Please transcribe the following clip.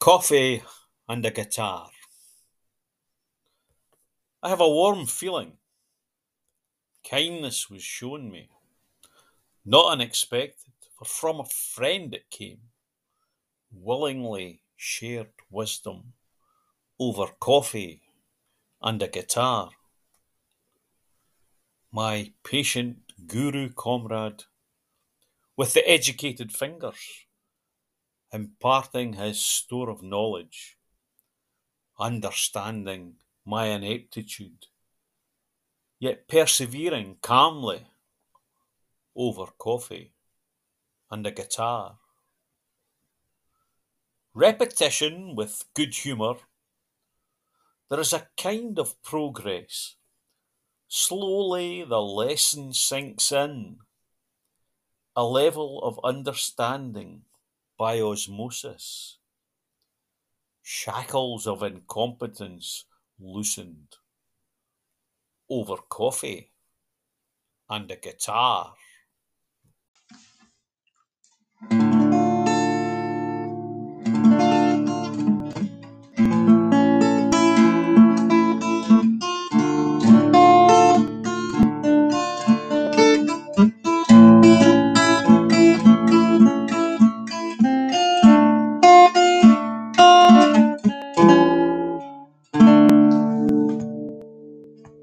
Coffee and a guitar. I have a warm feeling. Kindness was shown me, not unexpected, for from a friend it came, willingly shared wisdom over coffee and a guitar. My patient guru comrade, with the educated fingers, imparting his store of knowledge, understanding my ineptitude, yet persevering calmly over coffee and a guitar. Repetition with good humour, there is a kind of progress. Slowly the lesson sinks in, a level of understanding by osmosis. Shackles of incompetence loosened. Over coffee and a guitar.